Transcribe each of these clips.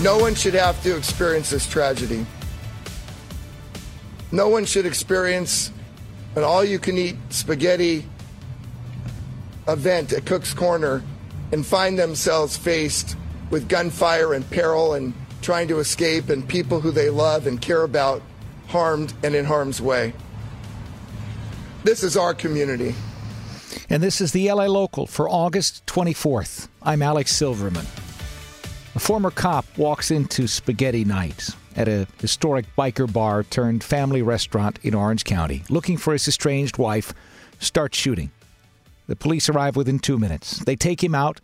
No one should have to experience this tragedy. No one should experience an all you can eat spaghetti event at Cook's Corner and find themselves faced with gunfire and peril and trying to escape and people who they love and care about harmed and in harm's way. This is our community. And this is the LA Local for August 24th. I'm Alex Silverman. A former cop walks into Spaghetti Night at a historic biker bar turned family restaurant in Orange County, looking for his estranged wife, starts shooting. The police arrive within two minutes. They take him out,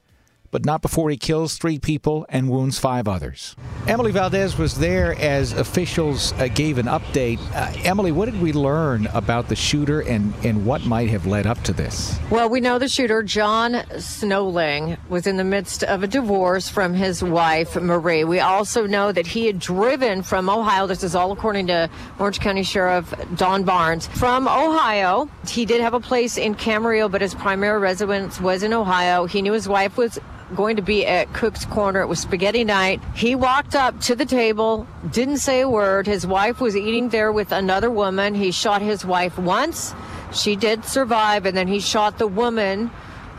but not before he kills three people and wounds five others. Emily Valdez was there as officials uh, gave an update. Uh, Emily, what did we learn about the shooter and, and what might have led up to this? Well, we know the shooter, John Snowling, was in the midst of a divorce from his wife, Marie. We also know that he had driven from Ohio. This is all according to Orange County Sheriff Don Barnes. From Ohio, he did have a place in Camarillo, but his primary residence was in Ohio. He knew his wife was going to be at Cook's Corner. It was spaghetti night. He walked up to the table, didn't say a word. His wife was eating there with another woman. He shot his wife once. She did survive, and then he shot the woman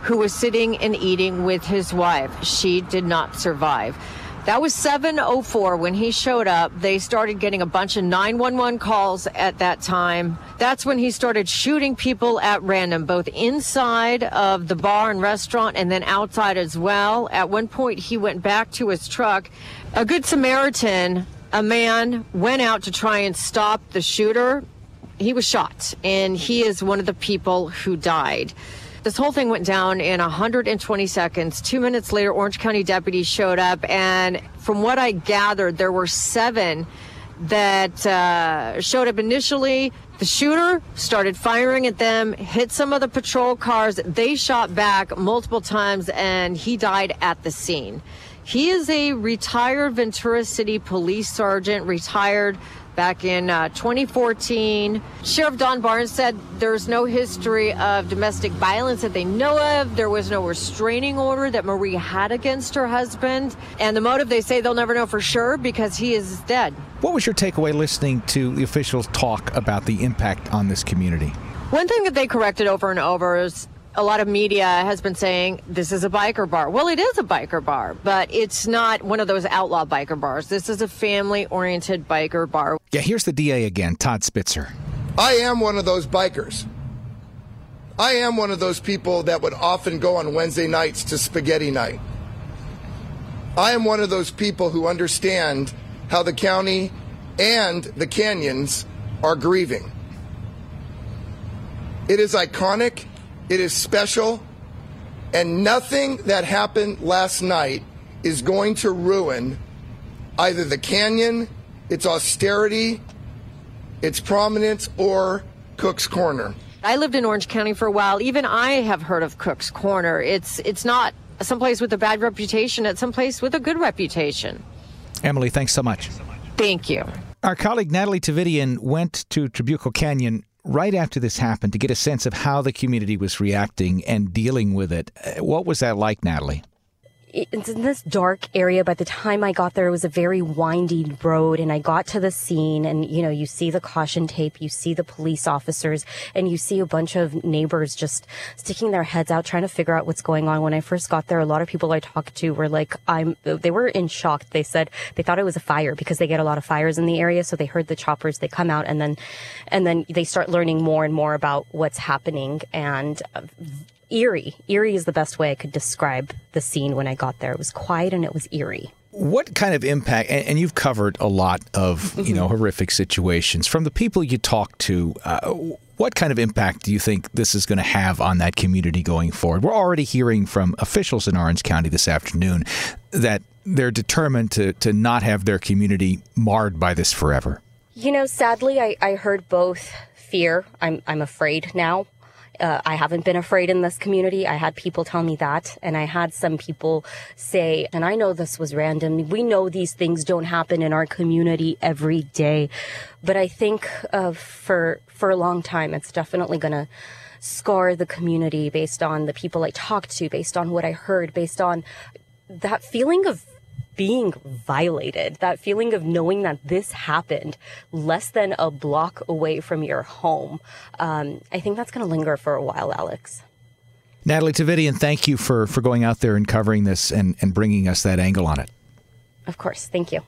who was sitting and eating with his wife. She did not survive. That was 704 when he showed up. They started getting a bunch of 911 calls at that time. That's when he started shooting people at random, both inside of the bar and restaurant and then outside as well. At one point, he went back to his truck. A good Samaritan, a man, went out to try and stop the shooter. He was shot, and he is one of the people who died. This whole thing went down in 120 seconds. Two minutes later, Orange County deputies showed up, and from what I gathered, there were seven that uh, showed up initially. The shooter started firing at them, hit some of the patrol cars. They shot back multiple times, and he died at the scene. He is a retired Ventura City police sergeant, retired back in uh, 2014. Sheriff Don Barnes said there's no history of domestic violence that they know of. There was no restraining order that Marie had against her husband. And the motive, they say they'll never know for sure because he is dead. What was your takeaway listening to the officials talk about the impact on this community? One thing that they corrected over and over is a lot of media has been saying this is a biker bar. Well, it is a biker bar, but it's not one of those outlaw biker bars. This is a family oriented biker bar. Yeah, here's the DA again, Todd Spitzer. I am one of those bikers. I am one of those people that would often go on Wednesday nights to spaghetti night. I am one of those people who understand how the county and the canyons are grieving. It is iconic, it is special, and nothing that happened last night is going to ruin either the canyon, its austerity, its prominence, or Cook's Corner. I lived in Orange County for a while. Even I have heard of Cook's Corner. It's it's not someplace with a bad reputation. It's someplace with a good reputation. Emily, thanks so much. Thank you. Our colleague Natalie Tavidian went to Trabuco Canyon right after this happened to get a sense of how the community was reacting and dealing with it. Uh, What was that like, Natalie? It's in this dark area. By the time I got there, it was a very winding road, and I got to the scene, and you know, you see the caution tape, you see the police officers, and you see a bunch of neighbors just sticking their heads out, trying to figure out what's going on. When I first got there, a lot of people I talked to were like, "I'm," they were in shock. They said they thought it was a fire because they get a lot of fires in the area, so they heard the choppers, they come out, and then, and then they start learning more and more about what's happening, and. Uh, Eerie. Eerie is the best way I could describe the scene when I got there. It was quiet and it was eerie. What kind of impact? And, and you've covered a lot of you know horrific situations from the people you talk to. Uh, What kind of impact do you think this is going to have on that community going forward? We're already hearing from officials in Orange County this afternoon that they're determined to, to not have their community marred by this forever. You know, sadly, I, I heard both fear. I'm, I'm afraid now. Uh, I haven't been afraid in this community. I had people tell me that, and I had some people say, and I know this was random. We know these things don't happen in our community every day, but I think uh, for for a long time, it's definitely going to scar the community based on the people I talked to, based on what I heard, based on that feeling of being violated, that feeling of knowing that this happened less than a block away from your home. Um, I think that's going to linger for a while, Alex. Natalie Tavidian, thank you for, for going out there and covering this and, and bringing us that angle on it. Of course. Thank you.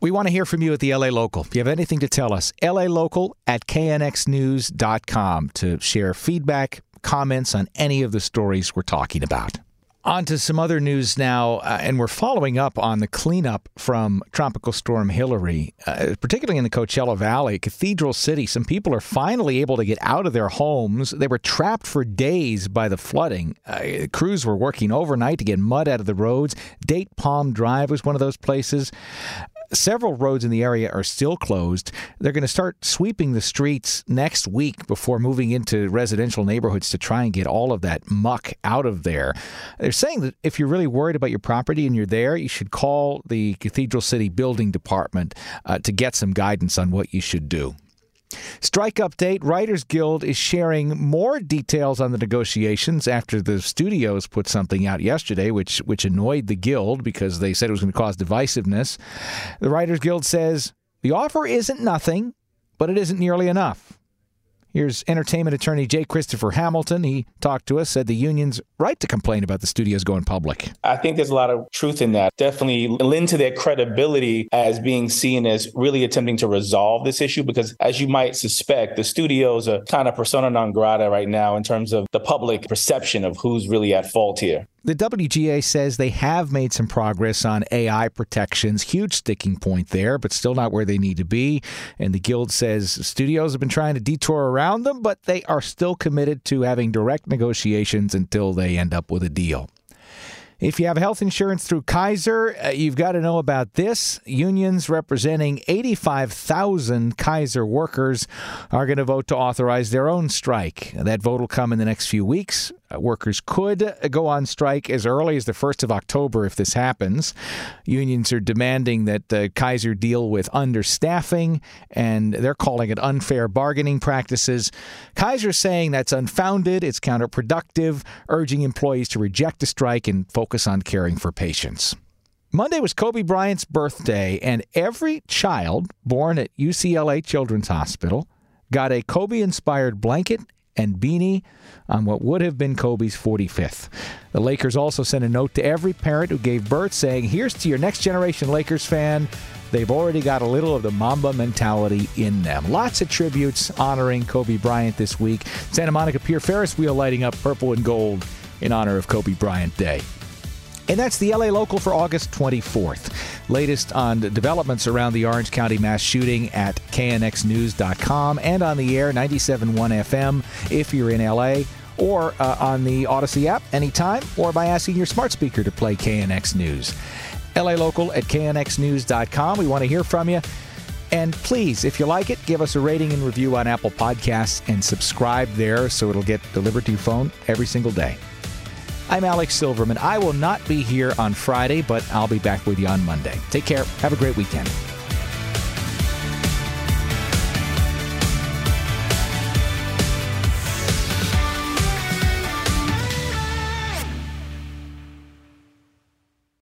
We want to hear from you at the LA Local. If you have anything to tell us, LA Local at knxnews.com to share feedback, comments on any of the stories we're talking about. On to some other news now, uh, and we're following up on the cleanup from Tropical Storm Hilary, uh, particularly in the Coachella Valley, Cathedral City. Some people are finally able to get out of their homes. They were trapped for days by the flooding. Uh, crews were working overnight to get mud out of the roads. Date Palm Drive was one of those places. Several roads in the area are still closed. They're going to start sweeping the streets next week before moving into residential neighborhoods to try and get all of that muck out of there. They're saying that if you're really worried about your property and you're there, you should call the Cathedral City Building Department uh, to get some guidance on what you should do. Strike update Writers Guild is sharing more details on the negotiations after the studios put something out yesterday, which, which annoyed the Guild because they said it was going to cause divisiveness. The Writers Guild says the offer isn't nothing, but it isn't nearly enough. Here's entertainment attorney Jay Christopher Hamilton. He talked to us, said the union's right to complain about the studios going public. I think there's a lot of truth in that. Definitely lend to their credibility as being seen as really attempting to resolve this issue because, as you might suspect, the studios are kind of persona non grata right now in terms of the public perception of who's really at fault here. The WGA says they have made some progress on AI protections. Huge sticking point there, but still not where they need to be. And the Guild says studios have been trying to detour around them, but they are still committed to having direct negotiations until they end up with a deal. If you have health insurance through Kaiser, uh, you've got to know about this. Unions representing 85,000 Kaiser workers are going to vote to authorize their own strike. That vote will come in the next few weeks. Uh, workers could go on strike as early as the 1st of October if this happens. Unions are demanding that uh, Kaiser deal with understaffing, and they're calling it unfair bargaining practices. Kaiser's saying that's unfounded, it's counterproductive, urging employees to reject the strike and focus on caring for patients. Monday was Kobe Bryant's birthday, and every child born at UCLA Children's Hospital got a Kobe inspired blanket and beanie on what would have been Kobe's 45th. The Lakers also sent a note to every parent who gave birth saying, Here's to your next generation Lakers fan. They've already got a little of the Mamba mentality in them. Lots of tributes honoring Kobe Bryant this week. Santa Monica Pier Ferris wheel lighting up purple and gold in honor of Kobe Bryant Day. And that's the LA Local for August 24th. Latest on developments around the Orange County mass shooting at knxnews.com and on the air 97.1 FM if you're in LA or uh, on the Odyssey app anytime or by asking your smart speaker to play KNX News. LA Local at knxnews.com. We want to hear from you. And please, if you like it, give us a rating and review on Apple Podcasts and subscribe there so it'll get delivered to your phone every single day. I'm Alex Silverman. I will not be here on Friday, but I'll be back with you on Monday. Take care. Have a great weekend.